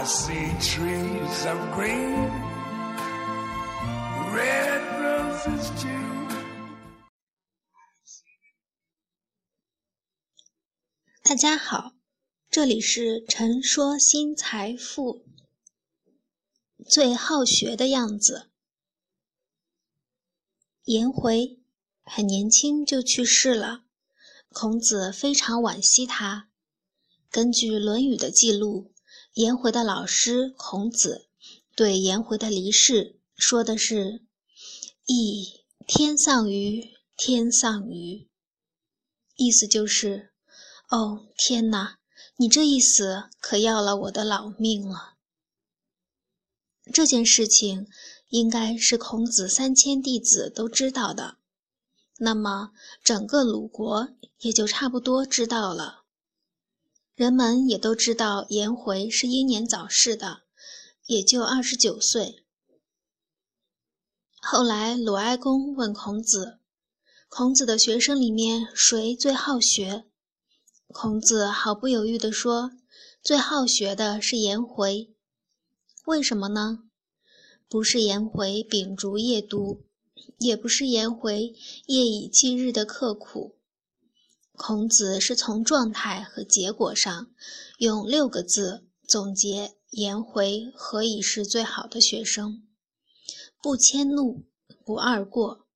I see trees of green, red roses too. 大家好，这里是陈说新财富。最好学的样子，颜回很年轻就去世了，孔子非常惋惜他。根据《论语》的记录。颜回的老师孔子对颜回的离世说的是：“亦天丧于天丧于。”意思就是：“哦，天哪，你这一死可要了我的老命了。”这件事情应该是孔子三千弟子都知道的，那么整个鲁国也就差不多知道了。人们也都知道颜回是英年早逝的，也就二十九岁。后来鲁哀公问孔子：“孔子的学生里面谁最好学？”孔子毫不犹豫地说：“最好学的是颜回。为什么呢？不是颜回秉烛夜读，也不是颜回夜以继日的刻苦。”孔子是从状态和结果上，用六个字总结颜回何以是最好的学生：不迁怒，不贰过。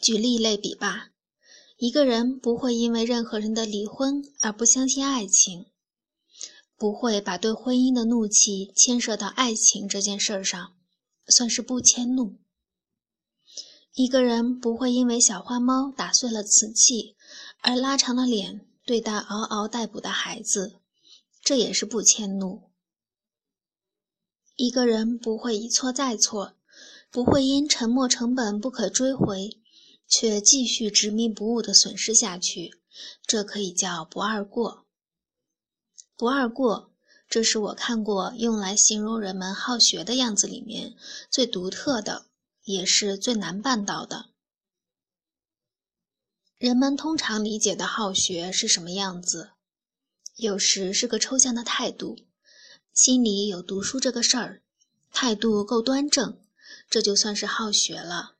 举例类比吧，一个人不会因为任何人的离婚而不相信爱情，不会把对婚姻的怒气牵涉到爱情这件事上，算是不迁怒。一个人不会因为小花猫打碎了瓷器而拉长了脸对待嗷嗷待哺的孩子，这也是不迁怒。一个人不会一错再错，不会因沉没成本不可追回，却继续执迷不悟的损失下去，这可以叫不二过。不二过，这是我看过用来形容人们好学的样子里面最独特的。也是最难办到的。人们通常理解的好学是什么样子？有时是个抽象的态度，心里有读书这个事儿，态度够端正，这就算是好学了。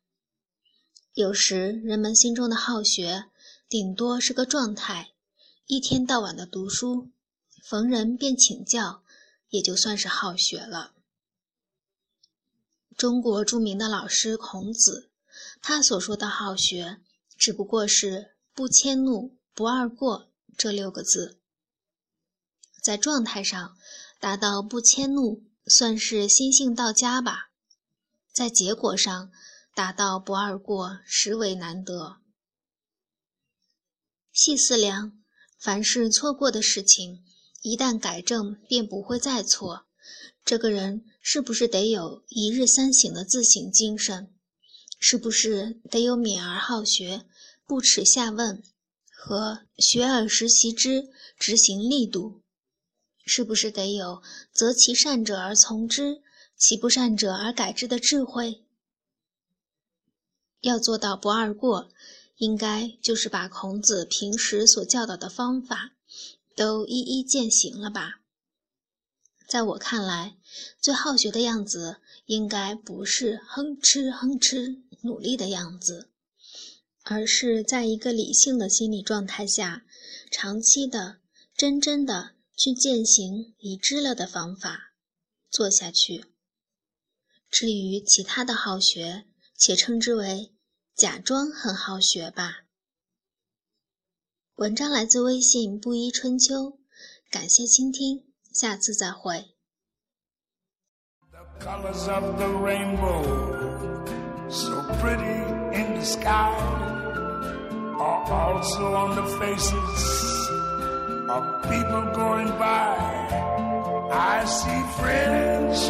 有时人们心中的好学，顶多是个状态，一天到晚的读书，逢人便请教，也就算是好学了。中国著名的老师孔子，他所说的好学，只不过是不迁怒、不贰过这六个字。在状态上达到不迁怒，算是心性到家吧；在结果上达到不贰过，实为难得。细思量，凡是错过的事情，一旦改正，便不会再错。这个人是不是得有一日三省的自省精神？是不是得有勉而好学、不耻下问和学而时习之、执行力度？是不是得有择其善者而从之，其不善者而改之的智慧？要做到不二过，应该就是把孔子平时所教导的方法都一一践行了吧？在我看来，最好学的样子应该不是哼哧哼哧努力的样子，而是在一个理性的心理状态下，长期的、真真的去践行已知了的方法，做下去。至于其他的好学，且称之为假装很好学吧。文章来自微信布衣春秋，感谢倾听。下次再会。The colors of the rainbow, so pretty in the sky, are also on the faces of people going by. I see friends